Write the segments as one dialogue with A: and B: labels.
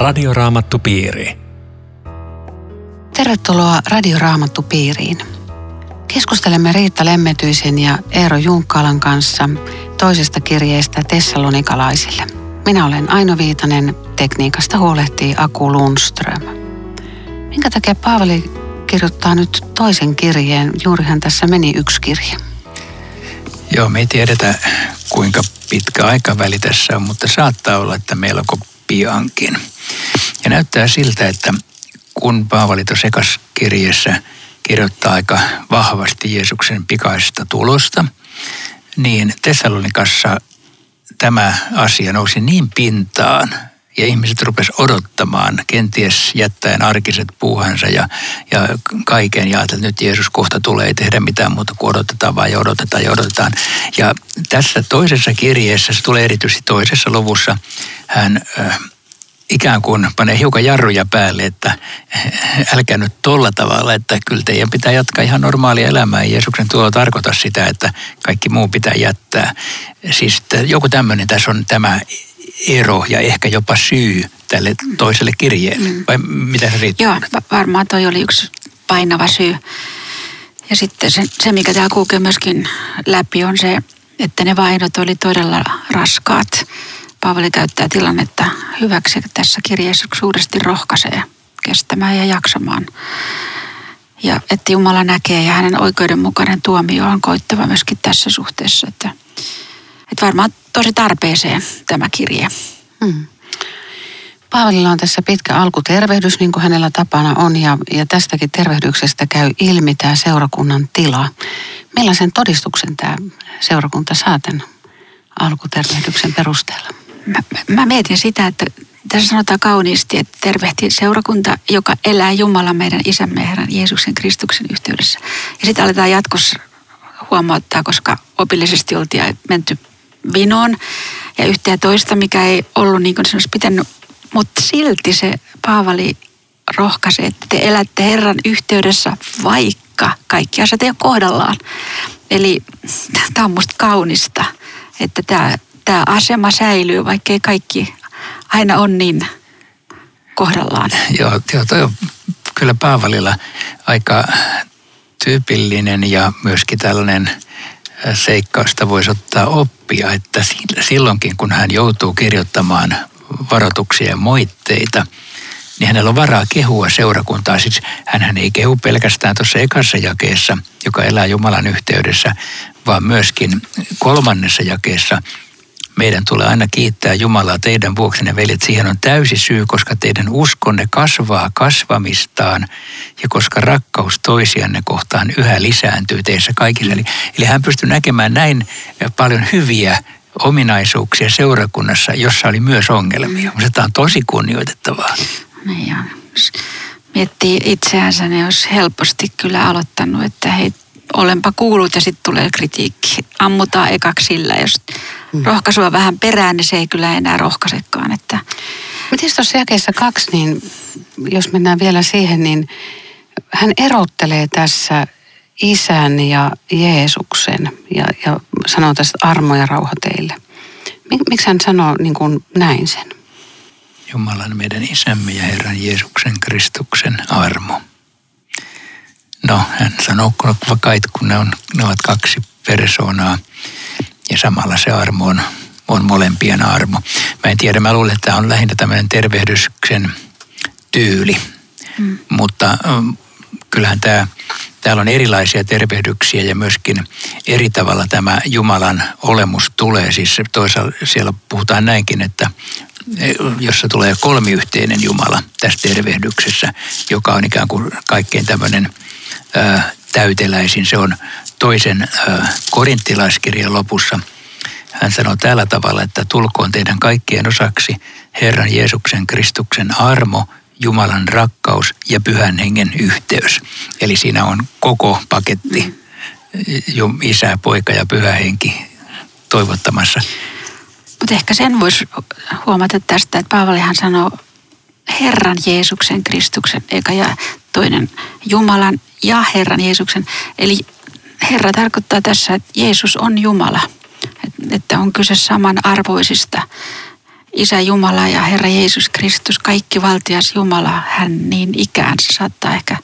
A: Radioraamattupiiri.
B: Tervetuloa Radioraamattupiiriin. Keskustelemme Riitta Lemmetyisen ja Eero Junkkalan kanssa toisesta kirjeestä Tessalonikalaisille. Minä olen Aino Viitanen, tekniikasta huolehtii Aku Lundström. Minkä takia Paavali kirjoittaa nyt toisen kirjeen? Juurihan tässä meni yksi kirje.
C: Joo, me ei tiedetä kuinka pitkä aikaväli tässä on, mutta saattaa olla, että melko piankin. Ja näyttää siltä, että kun Paavali tuossa kirjeessä kirjoittaa aika vahvasti Jeesuksen pikaisesta tulosta, niin Tessalonikassa tämä asia nousi niin pintaan, ja ihmiset rupes odottamaan, kenties jättäen arkiset puuhansa ja, ja kaiken ja että nyt Jeesus kohta tulee, ei tehdä mitään muuta kuin odotetaan vaan ja odotetaan ja odotetaan. Ja tässä toisessa kirjeessä, se tulee erityisesti toisessa luvussa, hän äh, ikään kuin panee hiukan jarruja päälle, että älkää nyt tolla tavalla, että kyllä teidän pitää jatkaa ihan normaalia elämää. Jeesuksen tulo tarkoita sitä, että kaikki muu pitää jättää. Siis joku tämmöinen tässä on tämä ero ja ehkä jopa syy tälle toiselle kirjeelle? Mm. Vai mitä se riittää?
B: Joo, varmaan toi oli yksi painava syy. Ja sitten se, se, mikä täällä kulkee myöskin läpi, on se, että ne vainot oli todella raskaat. Paavali käyttää tilannetta hyväksi tässä kirjeessä suuresti rohkaisee kestämään ja jaksamaan. Ja että Jumala näkee ja hänen oikeudenmukainen tuomio on koittava myöskin tässä suhteessa. Että, että varmaan tosi tarpeeseen tämä kirje. Hmm. Paavalilla on tässä pitkä alkutervehdys, niin kuin hänellä tapana on, ja, ja tästäkin tervehdyksestä käy ilmi tämä seurakunnan tila. Millaisen todistuksen tämä seurakunta saa tämän alkutervehdyksen perusteella?
D: Mä, mä mietin sitä, että tässä sanotaan kauniisti, että tervehti seurakunta, joka elää Jumalan meidän isämme Herran Jeesuksen Kristuksen yhteydessä. Ja sitten aletaan jatkossa huomauttaa, koska opillisesti oltiin menty vinoon ja yhtä ja toista, mikä ei ollut niin kuin se olisi pitänyt. Mutta silti se Paavali rohkaisi, että te elätte Herran yhteydessä, vaikka kaikki asiat ei ole kohdallaan. Eli tämä on musta kaunista, että tämä, tämä asema säilyy, vaikkei kaikki aina on niin kohdallaan.
C: Joo, joo toi on kyllä Paavalilla aika tyypillinen ja myöskin tällainen – seikkausta voisi ottaa oppia, että silloinkin kun hän joutuu kirjoittamaan varoituksia ja moitteita, niin hänellä on varaa kehua seurakuntaa. Siis hän ei kehu pelkästään tuossa ekassa jakeessa, joka elää Jumalan yhteydessä, vaan myöskin kolmannessa jakeessa meidän tulee aina kiittää Jumalaa teidän vuoksenne, veljet. Siihen on täysi syy, koska teidän uskonne kasvaa kasvamistaan ja koska rakkaus toisianne kohtaan yhä lisääntyy teissä kaikissa. Eli, eli hän pystyi näkemään näin paljon hyviä ominaisuuksia seurakunnassa, jossa oli myös ongelmia. Mm. Tämä on tosi kunnioitettavaa.
D: Niin Miettii itseänsä, ne olisi helposti kyllä aloittanut, että hei, olenpa kuullut ja sitten tulee kritiikki. Ammutaan ekaksi sillä, jos mm. rohkaisua vähän perään, niin se ei kyllä enää rohkaisekaan. Että...
B: Miten tuossa jakeessa kaksi, niin jos mennään vielä siihen, niin hän erottelee tässä isän ja Jeesuksen ja, ja sanoo tästä armo ja rauha teille. Miksi hän sanoo niin kuin näin sen?
C: Jumalan meidän isämme ja Herran Jeesuksen Kristuksen armo. No, hän sanoo kai, kun ne, on, ne ovat kaksi persoonaa ja samalla se armo on, on molempien armo. Mä en tiedä, mä luulen, että tämä on lähinnä tämmöinen tervehdyksen tyyli, mm. mutta mm, kyllähän tämä, täällä on erilaisia tervehdyksiä ja myöskin eri tavalla tämä Jumalan olemus tulee. Siis toisaalta siellä puhutaan näinkin, että e, jossa tulee kolmiyhteinen Jumala tässä tervehdyksessä, joka on ikään kuin kaikkein tämmöinen täyteläisin. Se on toisen korinttilaiskirjan lopussa. Hän sanoo tällä tavalla, että tulkoon teidän kaikkien osaksi Herran Jeesuksen Kristuksen armo, Jumalan rakkaus ja pyhän hengen yhteys. Eli siinä on koko paketti, isä, poika ja pyhä henki toivottamassa.
D: Mutta ehkä sen voisi huomata tästä, että Paavalihan sanoo Herran Jeesuksen Kristuksen, eikä ja toinen Jumalan ja Herran Jeesuksen. Eli Herra tarkoittaa tässä, että Jeesus on Jumala, että on kyse samanarvoisista. Isä Jumala ja Herra Jeesus Kristus, kaikki valtias Jumala, hän niin ikään se saattaa ehkä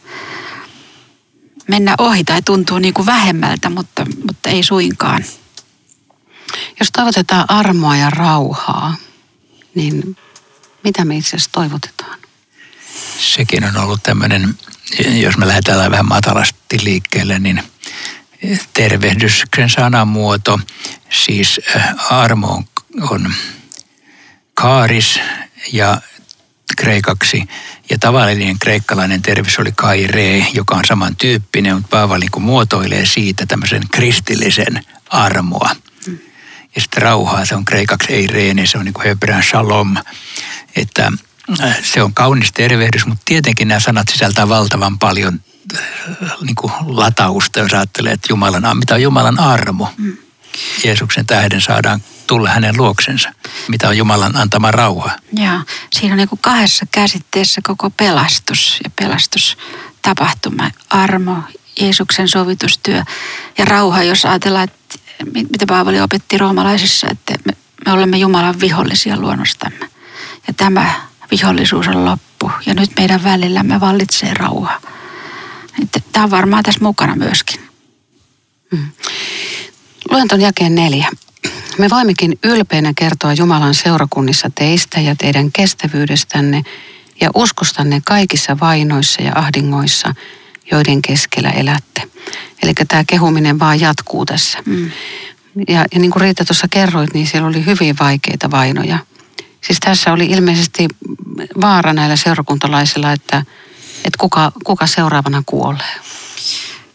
D: mennä ohi tai tuntuu niin kuin vähemmältä, mutta, mutta ei suinkaan.
B: Jos toivotetaan armoa ja rauhaa, niin mitä me itse asiassa toivotetaan?
C: Sekin on ollut tämmöinen, jos me lähdetään vähän matalasti liikkeelle, niin tervehdyksen sanamuoto, siis äh, armo on, on kaaris ja kreikaksi. Ja tavallinen kreikkalainen terveys oli kaire, joka on samantyyppinen, mutta Paavali kun muotoilee siitä tämmöisen kristillisen armoa. Ja sitten rauhaa, se on kreikaksi ei reene, se on niin kuin hebrean shalom. Että se on kaunis tervehdys, mutta tietenkin nämä sanat sisältää valtavan paljon äh, niin kuin latausta, jos ajattelee, että Jumalan, mitä on Jumalan armo. Mm. Jeesuksen tähden saadaan tulla hänen luoksensa, mitä on Jumalan antama rauha.
D: Joo, siinä on niin kuin kahdessa käsitteessä koko pelastus ja pelastustapahtuma, armo, Jeesuksen sovitustyö ja rauha, jos ajatellaan, että mitä Paavali opetti roomalaisissa, että me, me olemme Jumalan vihollisia luonnostamme. Ja tämä vihollisuus on loppu ja nyt meidän välillämme vallitsee rauha. Tämä on varmaan tässä mukana myöskin.
B: Mm. Luen ton jakeen neljä. Me voimmekin ylpeinä kertoa Jumalan seurakunnissa teistä ja teidän kestävyydestänne ja uskostanne kaikissa vainoissa ja ahdingoissa, joiden keskellä elätte. Eli tämä kehuminen vaan jatkuu tässä. Mm. Ja, ja niin kuin Riita tuossa kerroit, niin siellä oli hyvin vaikeita vainoja. Siis tässä oli ilmeisesti vaara näillä seurakuntalaisilla, että, että kuka, kuka seuraavana kuolee.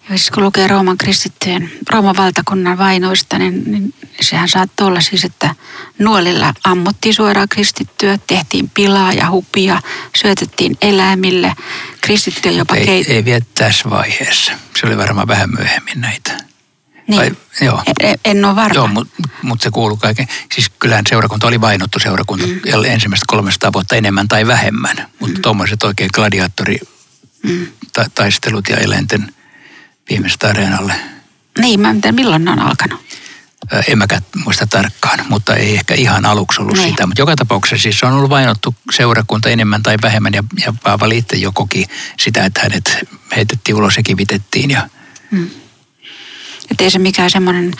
D: Ja siis kun lukee Rooman kristittyjen, Rooman valtakunnan vainoista, niin, niin sehän saattoi olla siis, että nuolilla ammuttiin suoraan kristittyä, tehtiin pilaa ja hupia, syötettiin eläimille, kristittyä jopa
C: ei, keit... ei vielä tässä vaiheessa. Se oli varmaan vähän myöhemmin näitä.
D: Niin. Vai, joo. En, en ole varma.
C: Joo, mutta mut se kuuluu kaiken. Siis kyllähän seurakunta oli vainottu seurakunta mm. ensimmäistä 300 vuotta enemmän tai vähemmän. Mutta mm. tuommoiset oikein gladiaattori mm. ta, taistelut ja eläinten viimeisestä areenalle.
D: Niin, mä en tiedä milloin ne on alkanut.
C: En mäkään muista tarkkaan, mutta ei ehkä ihan aluksi ollut niin. sitä. Mutta joka tapauksessa siis on ollut vainottu seurakunta enemmän tai vähemmän ja, ja Paavali itse jo koki sitä, että hänet heitettiin ulos ja kivitettiin. Ja... Hmm.
D: Että ei se mikään semmoinen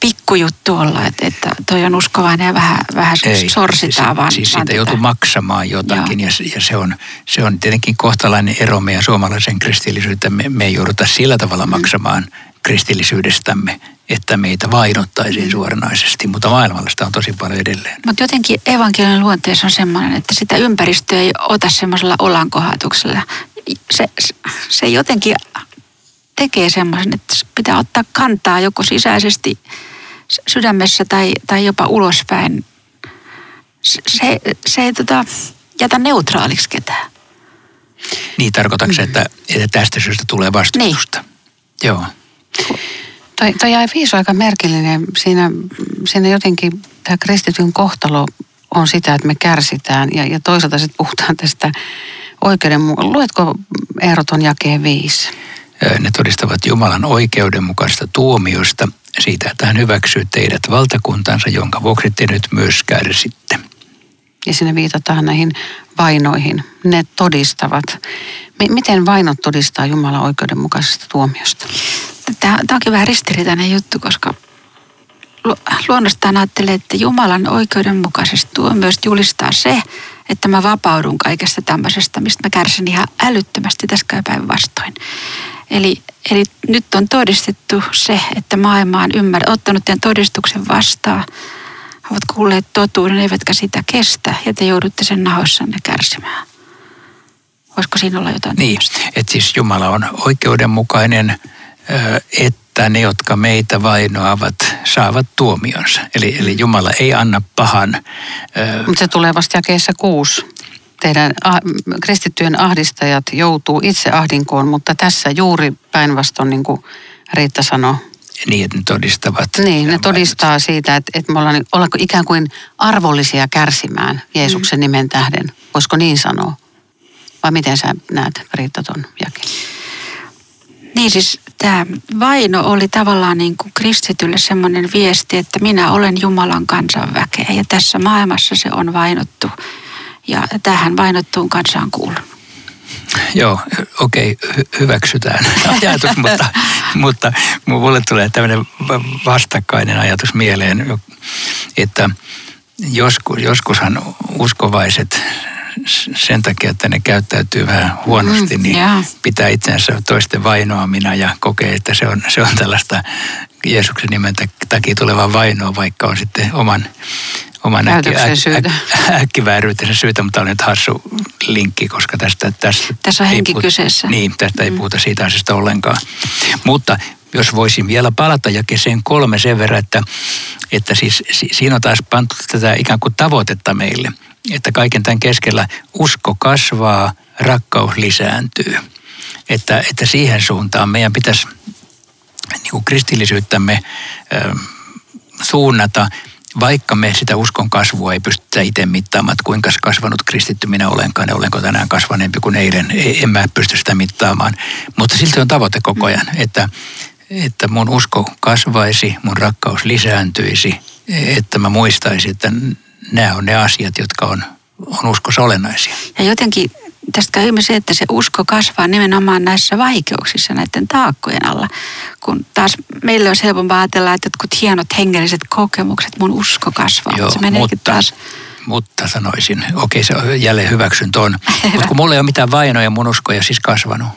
D: pikkujuttu olla, että, että toi on uskovainen ja vähän, vähän ei, sorsitaan
C: siis,
D: vaan.
C: Siis siitä joutuu maksamaan jotakin ja, ja se, on, se on tietenkin kohtalainen ero meidän suomalaisen kristillisyyteen. Me, me ei jouduta sillä tavalla mm. maksamaan kristillisyydestämme, että meitä vainottaisiin suoranaisesti, mutta maailmalla sitä on tosi paljon edelleen.
D: Mutta jotenkin evankelian luonteessa on semmoinen, että sitä ympäristöä ei ota semmoisella olankohatuksella. Se, se jotenkin tekee semmoisen, että pitää ottaa kantaa joko sisäisesti sydämessä tai, tai jopa ulospäin. Se, se ei tota, jätä neutraaliksi ketään.
C: Niin, tarkoitatko mm. että, että tästä syystä tulee vastustusta? Niin. Joo.
B: Toi, toi jäi viisu aika merkillinen. Siinä, siinä jotenkin tämä kristityn kohtalo on sitä, että me kärsitään ja, ja toisaalta sitten puhutaan tästä oikeudenmukaisesta. Luetko ehdoton jakeen viisi?
C: Ne todistavat Jumalan oikeudenmukaista tuomiosta siitä, että hän hyväksyy teidät valtakuntansa, jonka vuoksi te nyt myös kärsitte.
B: Ja sinne viitataan näihin vainoihin. Ne todistavat. Miten vainot todistaa Jumalan oikeudenmukaisesta tuomiosta?
D: Tämä, tämä onkin vähän ristiriitainen juttu, koska luonnostaan ajattelee, että Jumalan oikeudenmukaisesta tuomiosta julistaa se, että mä vapaudun kaikesta tämmöisestä, mistä mä kärsin ihan älyttömästi tässä päivän vastoin. Eli, eli nyt on todistettu se, että maailma on ymmär, ottanut tämän todistuksen vastaan, ovat kuulleet totuuden, eivätkä sitä kestä, ja te joudutte sen nahoissanne kärsimään. Voisiko siinä olla jotain
C: Niin, että siis Jumala on oikeudenmukainen, että ne, jotka meitä vainoavat, saavat tuomionsa. Eli, eli Jumala ei anna pahan.
B: Mutta se tulee vasta jakeessa kuusi teidän kristittyjen ahdistajat joutuu itse ahdinkoon, mutta tässä juuri päinvastoin niin kuin Riitta sanoi.
C: Niin, että ne todistavat.
B: Niin, ne todistaa mainit. siitä, että, että me ollaan, ollaanko ikään kuin arvollisia kärsimään Jeesuksen mm. nimen tähden. Voisiko niin sanoa? Vai miten sä näet, Riitta, ton jakeen?
D: Niin siis tämä vaino oli tavallaan niin kuin kristitylle semmoinen viesti, että minä olen Jumalan kansanväkeä ja tässä maailmassa se on vainottu ja tähän vainottuun kansaan kuulun.
C: Joo, okei, okay, hyväksytään ajatus, mutta, mutta mulle tulee tämmöinen vastakkainen ajatus mieleen, että joskus, joskushan uskovaiset sen takia, että ne käyttäytyy vähän huonosti, mm, niin yeah. pitää itsensä toisten vainoamina ja kokee, että se on, se on tällaista Jeesuksen nimen takia tulevaa vainoa, vaikka on sitten oman, oman äkki, äk, äk, äkkivääryytensä syytä, mutta on nyt hassu linkki, koska tästä, tästä
D: Tässä on henki puhuta, kyseessä.
C: Niin, tästä mm. ei puhuta siitä asiasta ollenkaan. Mutta jos voisin vielä palata ja keseen kolme sen verran, että, että siis siinä on taas pantu tätä ikään kuin tavoitetta meille – että kaiken tämän keskellä usko kasvaa, rakkaus lisääntyy. Että, että siihen suuntaan meidän pitäisi niin kuin kristillisyyttämme ö, suunnata, vaikka me sitä uskon kasvua ei pystytä itse mittaamaan, että kuinka kasvanut kristitty minä olenkaan ja olenko tänään kasvaneempi kuin eilen. En mä pysty sitä mittaamaan. Mutta silti on tavoite koko ajan, että, että mun usko kasvaisi, mun rakkaus lisääntyisi, että mä muistaisin, että nämä on ne asiat, jotka on, on uskossa olennaisia.
D: Ja jotenkin tästä käy ilmi se, että se usko kasvaa nimenomaan näissä vaikeuksissa, näiden taakkojen alla. Kun taas meille on helpompaa ajatella, että jotkut hienot hengelliset kokemukset, mun usko kasvaa.
C: Joo, se mutta, taas... mutta sanoisin, okei se on jälleen hyväksyn ton. mutta kun mulla ei ole mitään vainoja, mun usko ei siis kasvanut.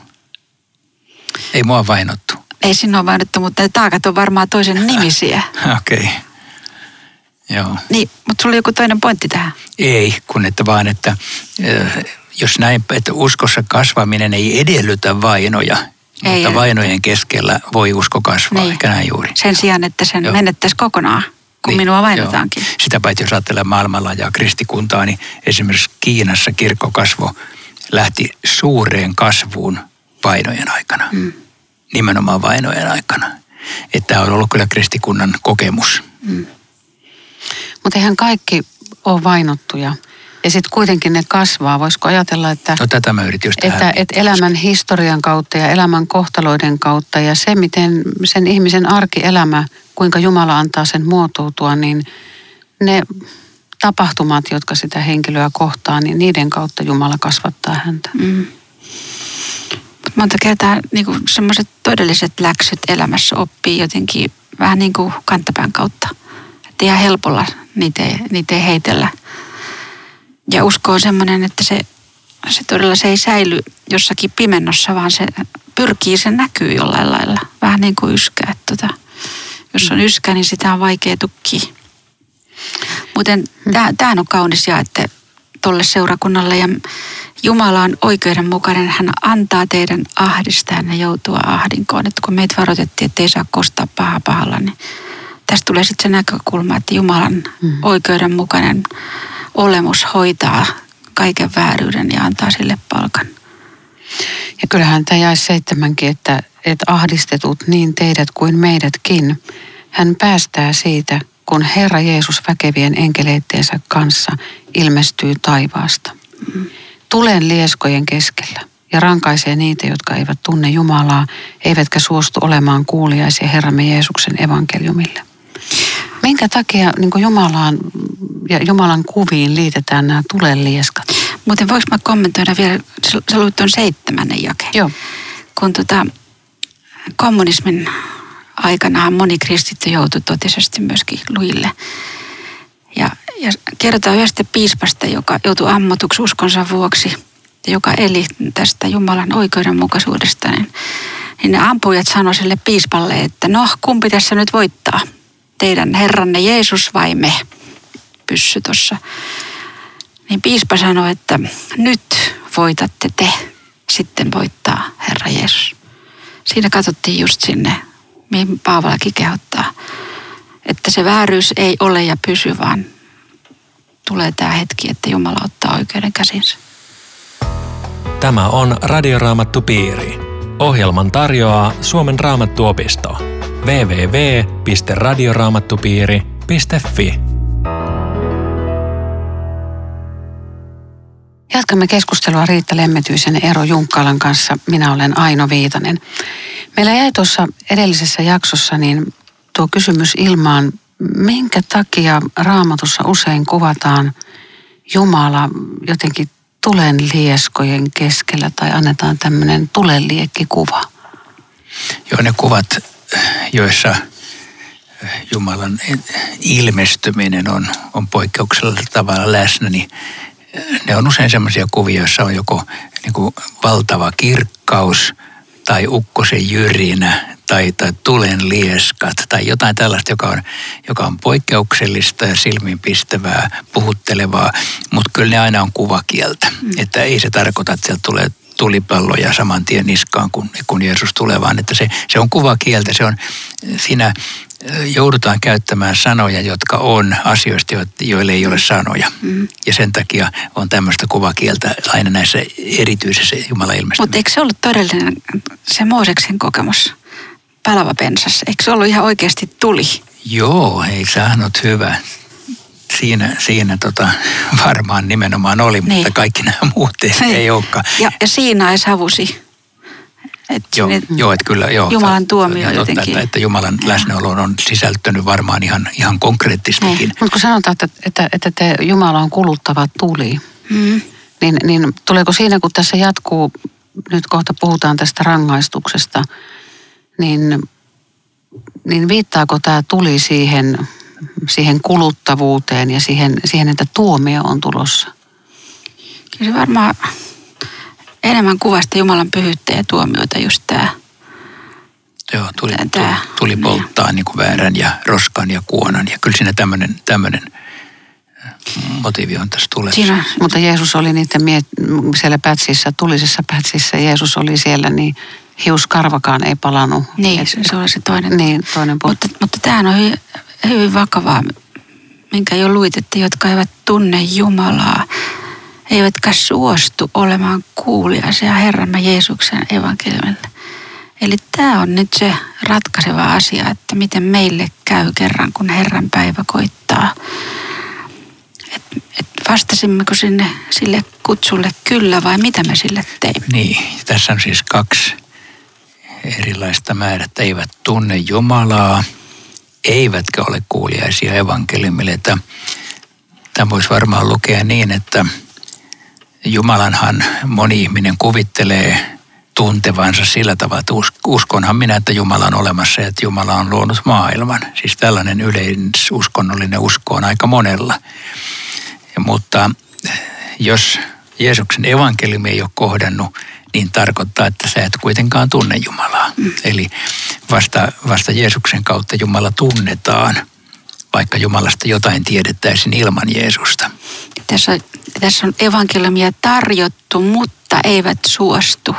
C: Ei mua vainottu.
D: Ei sinua vainottu, mutta taakat on varmaan toisen nimisiä.
C: okei. Okay. Joo.
D: Niin, mutta sulla oli joku toinen pointti tähän.
C: Ei, kun että vaan, että jos näin, että uskossa kasvaminen ei edellytä vainoja, ei, mutta vainojen keskellä voi usko kasvaa, niin. eikä näin juuri.
D: Sen sijaan, että sen Joo. menettäisiin kokonaan, kun niin, minua vainotaankin. Joo.
C: Sitä paitsi jos ajattelee maailmalla ja kristikuntaa, niin esimerkiksi Kiinassa kirkkokasvo lähti suureen kasvuun vainojen aikana. Mm. Nimenomaan vainojen aikana. Että tämä on ollut kyllä kristikunnan kokemus. Mm.
B: Mutta eihän kaikki ole vainottuja. Ja sitten kuitenkin ne kasvaa. Voisiko ajatella, että,
C: no, tätä mä yritin just
B: että, että elämän historian kautta ja elämän kohtaloiden kautta ja se, miten sen ihmisen arkielämä, kuinka Jumala antaa sen muotoutua, niin ne tapahtumat, jotka sitä henkilöä kohtaa, niin niiden kautta Jumala kasvattaa häntä. Mm.
D: Monta kertaa niin semmoiset todelliset läksyt elämässä oppii jotenkin vähän niin kuin kantapään kautta että ihan helpolla niitä ei, niitä ei heitellä. Ja usko on semmoinen, että se, se todella se ei säily jossakin pimennossa, vaan se pyrkii, se näkyy jollain lailla. Vähän niin kuin yskä. Tota, jos on yskä, niin sitä on vaikea tukkia. Muuten tämä on kaunis ja että tolle seurakunnalle ja Jumala on oikeudenmukainen. Hän antaa teidän ahdistaa ja joutua ahdinkoon. Että kun meitä varoitettiin, että ei saa kostaa paha pahalla, niin tästä tulee sitten se näkökulma, että Jumalan mm. oikeudenmukainen olemus hoitaa kaiken vääryyden ja antaa sille palkan.
B: Ja kyllähän tämä jäi seitsemänkin, että, että ahdistetut niin teidät kuin meidätkin. Hän päästää siitä, kun Herra Jeesus väkevien enkeleittensä kanssa ilmestyy taivaasta. Mm. Tulen lieskojen keskellä ja rankaisee niitä, jotka eivät tunne Jumalaa, eivätkä suostu olemaan kuuliaisia Herramme Jeesuksen evankeliumille. Minkä takia niin Jumalaan ja Jumalan kuviin liitetään nämä tulelieskat?
D: Muuten voiko mä kommentoida vielä, sä luit tuon seitsemännen jake.
B: Joo.
D: Kun tota, kommunismin aikana moni kristitty joutui totisesti myöskin luille. Ja, ja kerrotaan yhdestä piispasta, joka joutui ammotuksi uskonsa vuoksi, joka eli tästä Jumalan oikeudenmukaisuudesta, niin, niin ne ampujat sanoi sille piispalle, että no kumpi tässä nyt voittaa – teidän herranne Jeesus vai me? Pyssy tuossa. Niin piispa sanoi, että nyt voitatte te, sitten voittaa Herra Jeesus. Siinä katsottiin just sinne, mihin Paavalakin kehottaa, että se vääryys ei ole ja pysy, vaan tulee tämä hetki, että Jumala ottaa oikeuden käsinsä.
A: Tämä on Radioraamattu Piiri. Ohjelman tarjoaa Suomen raamattuopisto www.radioraamattupiiri.fi.
B: Jatkamme keskustelua Riitta Lemmetyisen Eero Junkkalan kanssa. Minä olen Aino Viitanen. Meillä jäi tuossa edellisessä jaksossa niin tuo kysymys ilmaan, minkä takia raamatussa usein kuvataan Jumala jotenkin tulen lieskojen keskellä tai annetaan tämmöinen tulenliekkikuva?
C: Joo, ne kuvat, joissa Jumalan ilmestyminen on, on poikkeuksellisella tavalla läsnä, niin ne on usein sellaisia kuvia, joissa on joko niin kuin valtava kirkkaus tai ukkosen jyrinä tai, tai tulen lieskat tai jotain tällaista, joka on, joka on poikkeuksellista ja silmiinpistävää, puhuttelevaa, mutta kyllä ne aina on kuvakieltä. Mm. Että ei se tarkoita, että sieltä tulee tulipalloja saman tien niskaan, kun, kun Jeesus tulee, vaan että se, se on kuvakieltä. Se on, siinä joudutaan käyttämään sanoja, jotka on asioista, joille ei ole sanoja. Mm. Ja sen takia on tämmöistä kuvakieltä aina näissä erityisissä Jumalan ilmestymissä.
D: Mutta eikö se ollut todellinen se Mooseksen kokemus? Palava pensas. Eikö se ollut ihan oikeasti tuli?
C: Joo, ei saanut hyvä. Siinä, siinä tota, varmaan nimenomaan oli, niin. mutta kaikki nämä muut ei, niin. ei olekaan.
D: Ja, ja siinä ei savusi.
C: Et joo, joo, että kyllä, joo.
D: Jumalan tuomio totta, jotenkin.
C: Että, että Jumalan läsnäolo on sisältynyt varmaan ihan, ihan konkreettistikin. Niin.
B: Mutta kun sanotaan, että, että, että te, Jumala on kuluttava tuli, mm. niin, niin tuleeko siinä, kun tässä jatkuu, nyt kohta puhutaan tästä rangaistuksesta, niin, niin viittaako tämä tuli siihen, siihen kuluttavuuteen ja siihen, siihen, että tuomio on tulossa?
D: Kyllä se varmaan enemmän kuvasta Jumalan pyhyyttä ja tuomioita just tämä.
C: Joo, tuli, tää, tuli niin. polttaa niin kuin väärän ja roskan ja kuonan. Ja kyllä siinä tämmöinen, tämmöinen äh, motiivi on tässä tulee. Siinä,
B: mutta Jeesus oli niiden miet- siellä pätsissä, tulisessa pätsissä, Jeesus oli siellä, niin hiuskarvakaan ei palannut.
D: Niin, Et, se oli se toinen.
B: Niin, toinen
D: mutta, mutta tämähän on hyvin, hyvin vakavaa, minkä jo luititte, jotka eivät tunne Jumalaa eivätkä suostu olemaan kuuliaisia Herramme Jeesuksen evankeliumille. Eli tämä on nyt se ratkaiseva asia, että miten meille käy kerran, kun Herran päivä koittaa. Et, et vastasimmeko sinne sille kutsulle kyllä vai mitä me sille teimme?
C: Niin, tässä on siis kaksi erilaista määrättä. Eivät tunne Jumalaa, eivätkä ole kuuliaisia evankeliumille. Tämä voisi varmaan lukea niin, että – Jumalanhan moni ihminen kuvittelee tuntevansa sillä tavalla, että uskonhan minä, että Jumala on olemassa ja että Jumala on luonut maailman. Siis tällainen yleisuskonnollinen usko on aika monella. Mutta jos Jeesuksen evankeliumi ei ole kohdannut, niin tarkoittaa, että sä et kuitenkaan tunne Jumalaa. Eli vasta, vasta Jeesuksen kautta Jumala tunnetaan, vaikka Jumalasta jotain tiedettäisiin ilman Jeesusta.
D: Tässä, tässä on evankeliumia tarjottu, mutta eivät suostu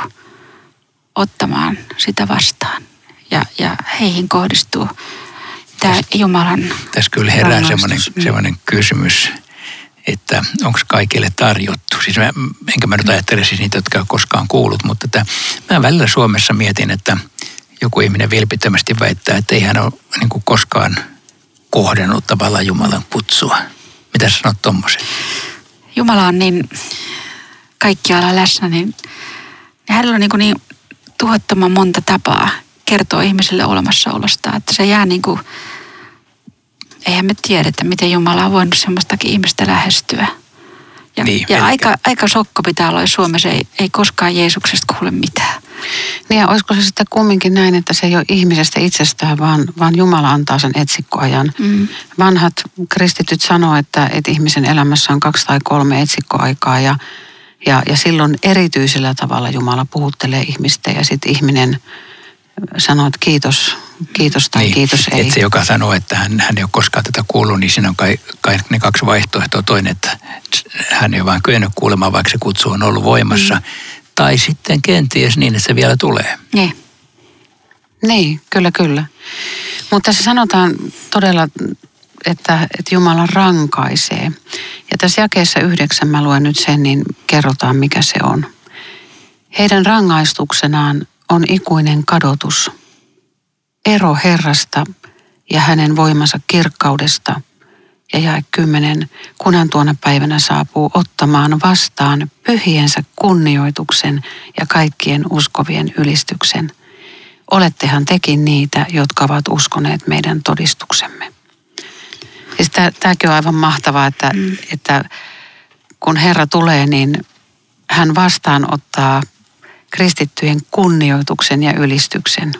D: ottamaan sitä vastaan. Ja, ja heihin kohdistuu tämä tässä, Jumalan
C: Tässä kyllä herää semmoinen, semmoinen kysymys, että onko kaikille tarjottu. Siis mä, enkä mä nyt ajattele siis niitä, jotka koskaan kuullut, mutta että mä välillä Suomessa mietin, että joku ihminen vilpittömästi väittää, että ei hän ole niin kuin koskaan kohdannut tavallaan Jumalan kutsua. Mitä sanot tuommoisen?
D: Jumala on niin kaikkialla läsnä, niin, niin hänellä on niin, kuin niin tuhottoman monta tapaa kertoa ihmisille olemassaolosta, että se jää niin kuin, eihän me tiedetä, miten Jumala on voinut semmoistakin ihmistä lähestyä. Ja, niin, ja aika, aika sokko pitää olla, jos Suomessa ei, ei koskaan Jeesuksesta kuule mitään.
B: Niin ja olisiko se sitten kumminkin näin, että se ei ole ihmisestä itsestään, vaan, vaan Jumala antaa sen etsikkoajan. Mm. Vanhat kristityt sanoo, että, että ihmisen elämässä on kaksi tai kolme etsikkoaikaa ja, ja, ja silloin erityisellä tavalla Jumala puhuttelee ihmistä ja sitten ihminen sanoo, että kiitos, kiitos tai niin, kiitos ei.
C: Että se, joka sanoo, että hän, hän ei ole koskaan tätä kuullut, niin siinä on kai, kai ne kaksi vaihtoehtoa. Toinen, että hän ei ole vain kyennyt kuulemaan, vaikka se kutsu on ollut voimassa. Mm tai sitten kenties niin, että se vielä tulee.
B: Niin. Niin, kyllä, kyllä. Mutta tässä sanotaan todella, että, että Jumala rankaisee. Ja tässä jakeessa yhdeksän mä luen nyt sen, niin kerrotaan mikä se on. Heidän rangaistuksenaan on ikuinen kadotus, ero Herrasta ja hänen voimansa kirkkaudesta – ja jae kymmenen, kun hän tuona päivänä saapuu ottamaan vastaan pyhiensä kunnioituksen ja kaikkien uskovien ylistyksen. olettehan tekin niitä, jotka ovat uskoneet meidän todistuksemme. Siis tämäkin on aivan mahtavaa, että, mm. että kun Herra tulee, niin hän vastaanottaa kristittyjen kunnioituksen ja ylistyksen.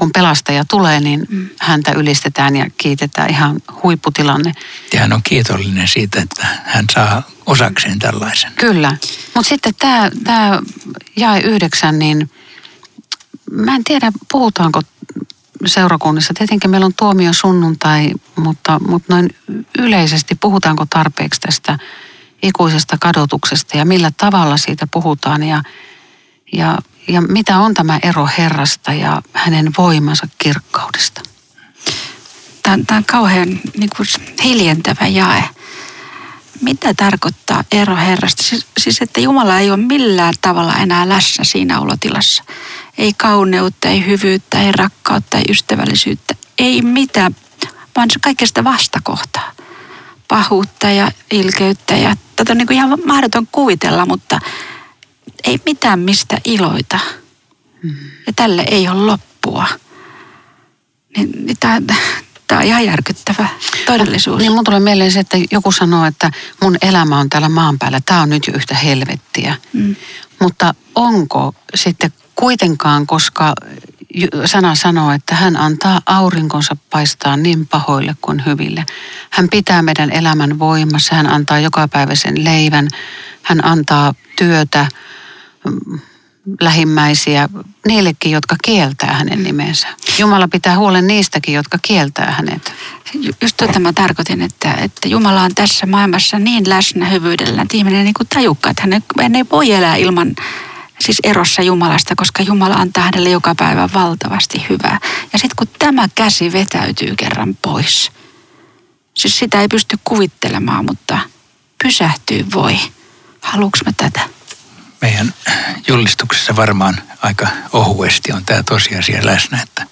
B: Kun pelastaja tulee, niin mm. häntä ylistetään ja kiitetään ihan huipputilanne.
C: Ja hän on kiitollinen siitä, että hän saa osakseen tällaisen.
B: Kyllä. Mutta sitten tämä, tämä jae yhdeksän, niin mä en tiedä puhutaanko seurakunnissa. Tietenkin meillä on tuomio sunnuntai, mutta, mutta noin yleisesti puhutaanko tarpeeksi tästä ikuisesta kadotuksesta ja millä tavalla siitä puhutaan ja, ja, ja mitä on tämä ero Herrasta ja hänen voimansa kirkkaudesta?
D: Tämä tämä on kauhean niin kuin hiljentävä jae. Mitä tarkoittaa ero Herrasta? Siis, siis, että Jumala ei ole millään tavalla enää läsnä siinä ulotilassa. Ei kauneutta, ei hyvyyttä, ei rakkautta, ei ystävällisyyttä, ei mitään, vaan se kaikesta vastakohtaa. Pahuutta ja ilkeyttä ja tätä on niin kuin ihan mahdoton kuvitella, mutta ei mitään mistä iloita. Hmm. Ja tälle ei ole loppua. Niin, niin tämä, tämä on ihan järkyttävä todellisuus.
B: Niin mun tulee mieleen se, että joku sanoo, että mun elämä on täällä maan päällä. Tämä on nyt jo yhtä helvettiä. Mm. Mutta onko sitten kuitenkaan, koska sana sanoo, että hän antaa aurinkonsa paistaa niin pahoille kuin hyville. Hän pitää meidän elämän voimassa, hän antaa jokapäiväisen leivän, hän antaa työtä, lähimmäisiä niillekin, jotka kieltää hänen nimensä. Jumala pitää huolen niistäkin, jotka kieltää hänet.
D: Just tuota mä tarkoitin, että, että Jumala on tässä maailmassa niin läsnä hyvyydellä, että ihminen niin tajukkaa, että hän ei voi elää ilman siis erossa Jumalasta, koska Jumala antaa hänelle joka päivä valtavasti hyvää. Ja sitten kun tämä käsi vetäytyy kerran pois, siis sitä ei pysty kuvittelemaan, mutta pysähtyy voi. Haluuks mä tätä?
C: Meidän julistuksessa varmaan aika ohuesti on tämä tosiasia läsnä, että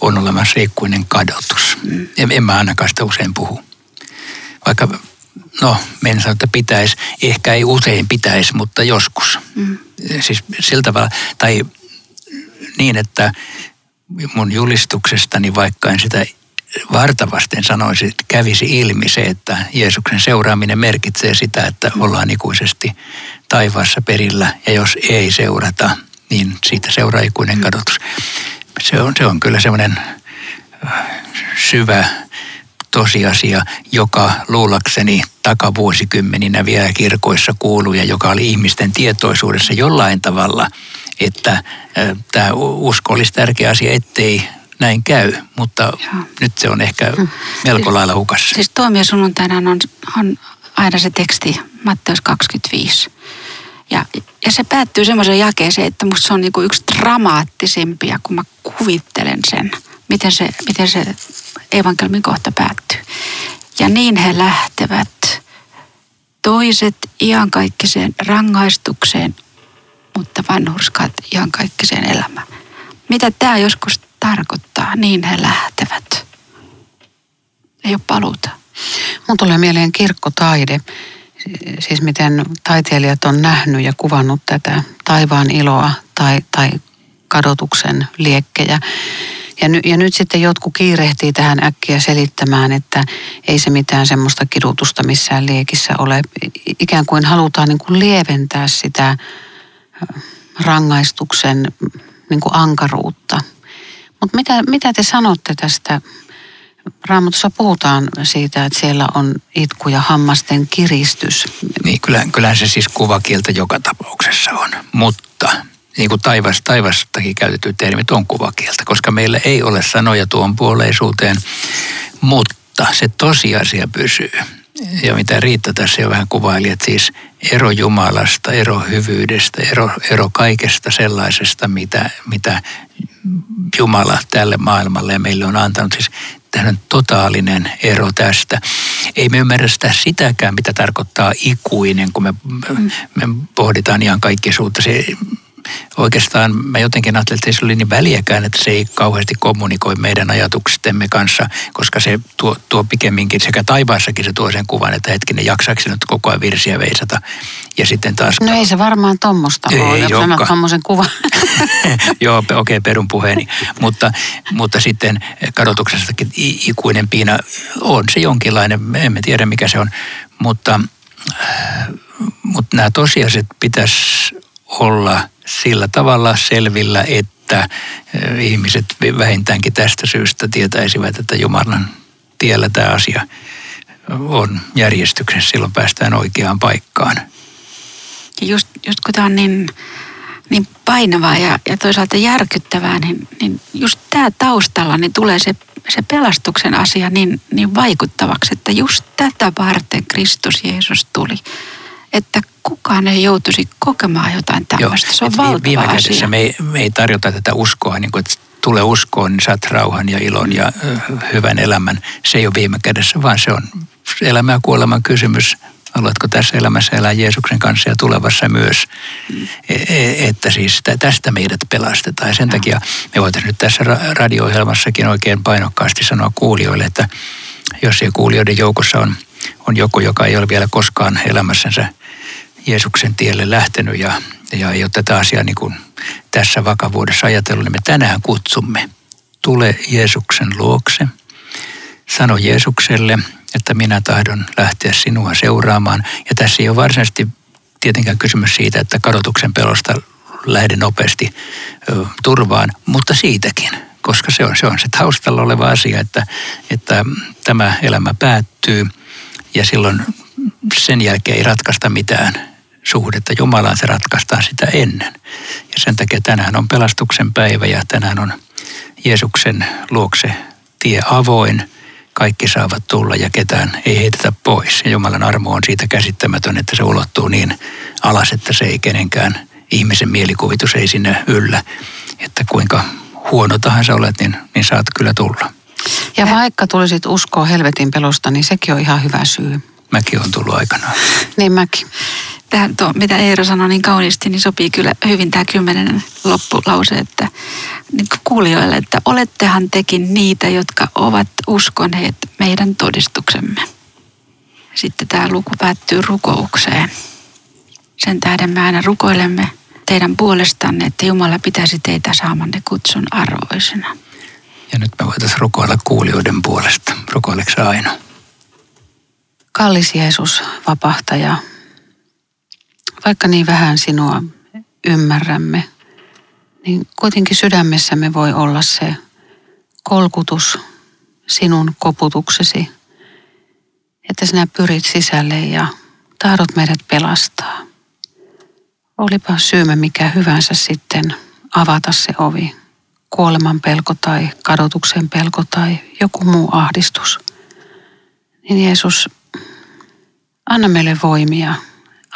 C: on olemassa ikuinen kadotus. Mm. En, en mä ainakaan sitä usein puhu. Vaikka no, men sano, että pitäisi, ehkä ei usein pitäisi, mutta joskus. Mm. Siis sillä tavalla, tai niin, että mun julistuksestani, vaikka en sitä vartavasten sanoisi, että kävisi ilmi se, että Jeesuksen seuraaminen merkitsee sitä, että ollaan ikuisesti taivaassa perillä. Ja jos ei seurata, niin siitä seuraa ikuinen mm. kadotus. Se on, se on kyllä semmoinen äh, syvä tosiasia, joka luulakseni takavuosikymmeninä vielä kirkoissa kuului ja joka oli ihmisten tietoisuudessa jollain tavalla, että tämä usko olisi tärkeä asia, ettei näin käy, mutta Joo. nyt se on ehkä melko siis, lailla hukassa.
D: Siis tuomiosunnuntaina on, on aina se teksti Matteus 25. Ja, ja se päättyy semmoisen jakeeseen, että musta se on niinku yksi dramaattisimpia, kun mä kuvittelen sen, miten se, miten se evankeliumin kohta päättyy. Ja niin he lähtevät toiset iankaikkiseen rangaistukseen, mutta vanhurskaat iankaikkiseen elämään. Mitä tämä joskus tarkoittaa? Niin he lähtevät. Ei ole paluuta.
B: Mun tulee mieleen kirkkotaide. Siis miten taiteilijat on nähnyt ja kuvannut tätä taivaan iloa tai, tai kadotuksen liekkejä. Ja, ny, ja nyt sitten jotkut kiirehtii tähän äkkiä selittämään, että ei se mitään semmoista kidutusta missään liekissä ole. Ikään kuin halutaan niin kuin lieventää sitä äh, rangaistuksen niin kuin ankaruutta. Mutta mitä, mitä te sanotte tästä? Raamatussa puhutaan siitä, että siellä on itku ja hammasten kiristys.
C: Niin, kyllä, kyllä se siis kuvakieltä joka tapauksessa on. Mutta niin kuin taivas, taivastakin käytetyt termit on kuvakieltä, koska meillä ei ole sanoja tuon puoleisuuteen, mutta se tosiasia pysyy. Ja mitä Riitta tässä jo vähän kuvaili, että siis ero Jumalasta, ero hyvyydestä, ero, ero kaikesta sellaisesta, mitä, mitä Jumala tälle maailmalle ja meille on antanut. Siis tämmöinen totaalinen ero tästä. Ei me ymmärrä sitä sitäkään, mitä tarkoittaa ikuinen, kun me, me pohditaan ihan kaikki suutta. Se oikeastaan mä jotenkin ajattelin, että ei se oli niin väliäkään, että se ei kauheasti kommunikoi meidän ajatuksemme kanssa, koska se tuo, tuo pikemminkin sekä taivaassakin se tuo sen kuvan, että hetkinen, jaksaako se nyt koko ajan virsiä veisata. Ja sitten taas...
B: No ei se varmaan tuommoista ole, jos sanot tuommoisen kuvan.
C: Joo, okei, okay, perun puheeni. mutta, mutta sitten kadotuksestakin ikuinen piina on se jonkinlainen, emme tiedä mikä se on, mutta, mutta nämä tosiasiat pitäisi olla sillä tavalla selvillä, että ihmiset vähintäänkin tästä syystä tietäisivät, että Jumalan tiellä tämä asia on järjestyksessä, silloin päästään oikeaan paikkaan.
D: Ja just, just kun tämä on niin, niin painavaa ja, ja toisaalta järkyttävää, niin, niin just tämä taustalla niin tulee se, se pelastuksen asia niin, niin vaikuttavaksi, että just tätä varten Kristus Jeesus tuli että kukaan ei joutuisi kokemaan jotain tämmöistä. Joo, se on valtava
C: viime
D: asia.
C: Me ei, me ei tarjota tätä uskoa, niin kuin, että tule uskoon, niin saat rauhan ja ilon ja hyvän elämän. Se ei ole viime kädessä, vaan se on elämä ja kuoleman kysymys. Haluatko tässä elämässä elää Jeesuksen kanssa ja tulevassa myös, mm. että siis tästä meidät pelastetaan. Ja sen no. takia me voitaisiin nyt tässä radio-ohjelmassakin oikein painokkaasti sanoa kuulijoille, että jos siellä kuulijoiden joukossa on, on joku, joka ei ole vielä koskaan elämässänsä Jeesuksen tielle lähtenyt ja, ja ei ole tätä asiaa niin kuin tässä vakavuudessa ajatellut, niin me tänään kutsumme. Tule Jeesuksen luokse. Sano Jeesukselle, että minä tahdon lähteä sinua seuraamaan. Ja tässä ei ole varsinaisesti tietenkään kysymys siitä, että kadotuksen pelosta lähde nopeasti ö, turvaan, mutta siitäkin, koska se on se, on se taustalla oleva asia, että, että tämä elämä päättyy ja silloin sen jälkeen ei ratkaista mitään suhdetta Jumalaan, se ratkaistaan sitä ennen. Ja sen takia tänään on pelastuksen päivä ja tänään on Jeesuksen luokse tie avoin. Kaikki saavat tulla ja ketään ei heitetä pois. Ja Jumalan armo on siitä käsittämätön, että se ulottuu niin alas, että se ei kenenkään ihmisen mielikuvitus ei sinne yllä. Että kuinka huono tahansa olet, niin, niin saat kyllä tulla.
B: Ja vaikka tulisit uskoa helvetin pelosta, niin sekin on ihan hyvä syy.
C: Mäkin on tullut aikanaan.
B: Niin mäkin
D: tähän, tuo, mitä Eero sanoi niin kauniisti, niin sopii kyllä hyvin tämä kymmenen loppulause, että niin kuulijoille, että olettehan tekin niitä, jotka ovat uskoneet meidän todistuksemme. Sitten tämä luku päättyy rukoukseen. Sen tähden me aina rukoilemme teidän puolestanne, että Jumala pitäisi teitä saamanne kutsun arvoisena.
C: Ja nyt me voitaisiin rukoilla kuulijoiden puolesta. Rukoileeko aina?
B: Kallis Jeesus, vapahtaja, vaikka niin vähän sinua ymmärrämme, niin kuitenkin sydämessämme voi olla se kolkutus sinun koputuksesi, että sinä pyrit sisälle ja tahdot meidät pelastaa. Olipa syymä mikä hyvänsä sitten avata se ovi, kuoleman pelko tai kadotuksen pelko tai joku muu ahdistus. Niin Jeesus, anna meille voimia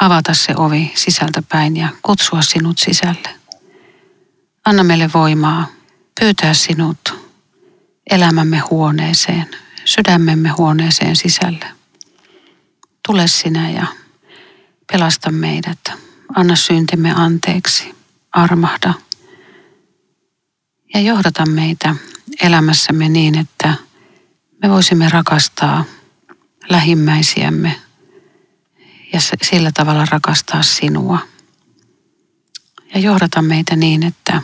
B: avata se ovi sisältä päin ja kutsua sinut sisälle. Anna meille voimaa pyytää sinut elämämme huoneeseen, sydämemme huoneeseen sisälle. Tule sinä ja pelasta meidät. Anna syntimme anteeksi, armahda ja johdata meitä elämässämme niin, että me voisimme rakastaa lähimmäisiämme ja sillä tavalla rakastaa sinua. Ja johdata meitä niin, että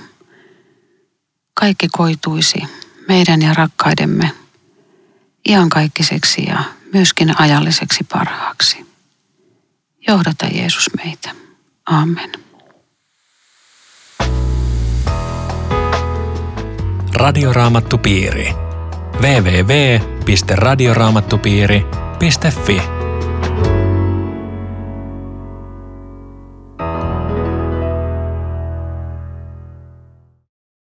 B: kaikki koituisi meidän ja rakkaidemme iankaikkaiseksi ja myöskin ajalliseksi parhaaksi. Johdata Jeesus meitä. Amen.
A: Radioraamattupiiri. www.radioraamattupiiri.fi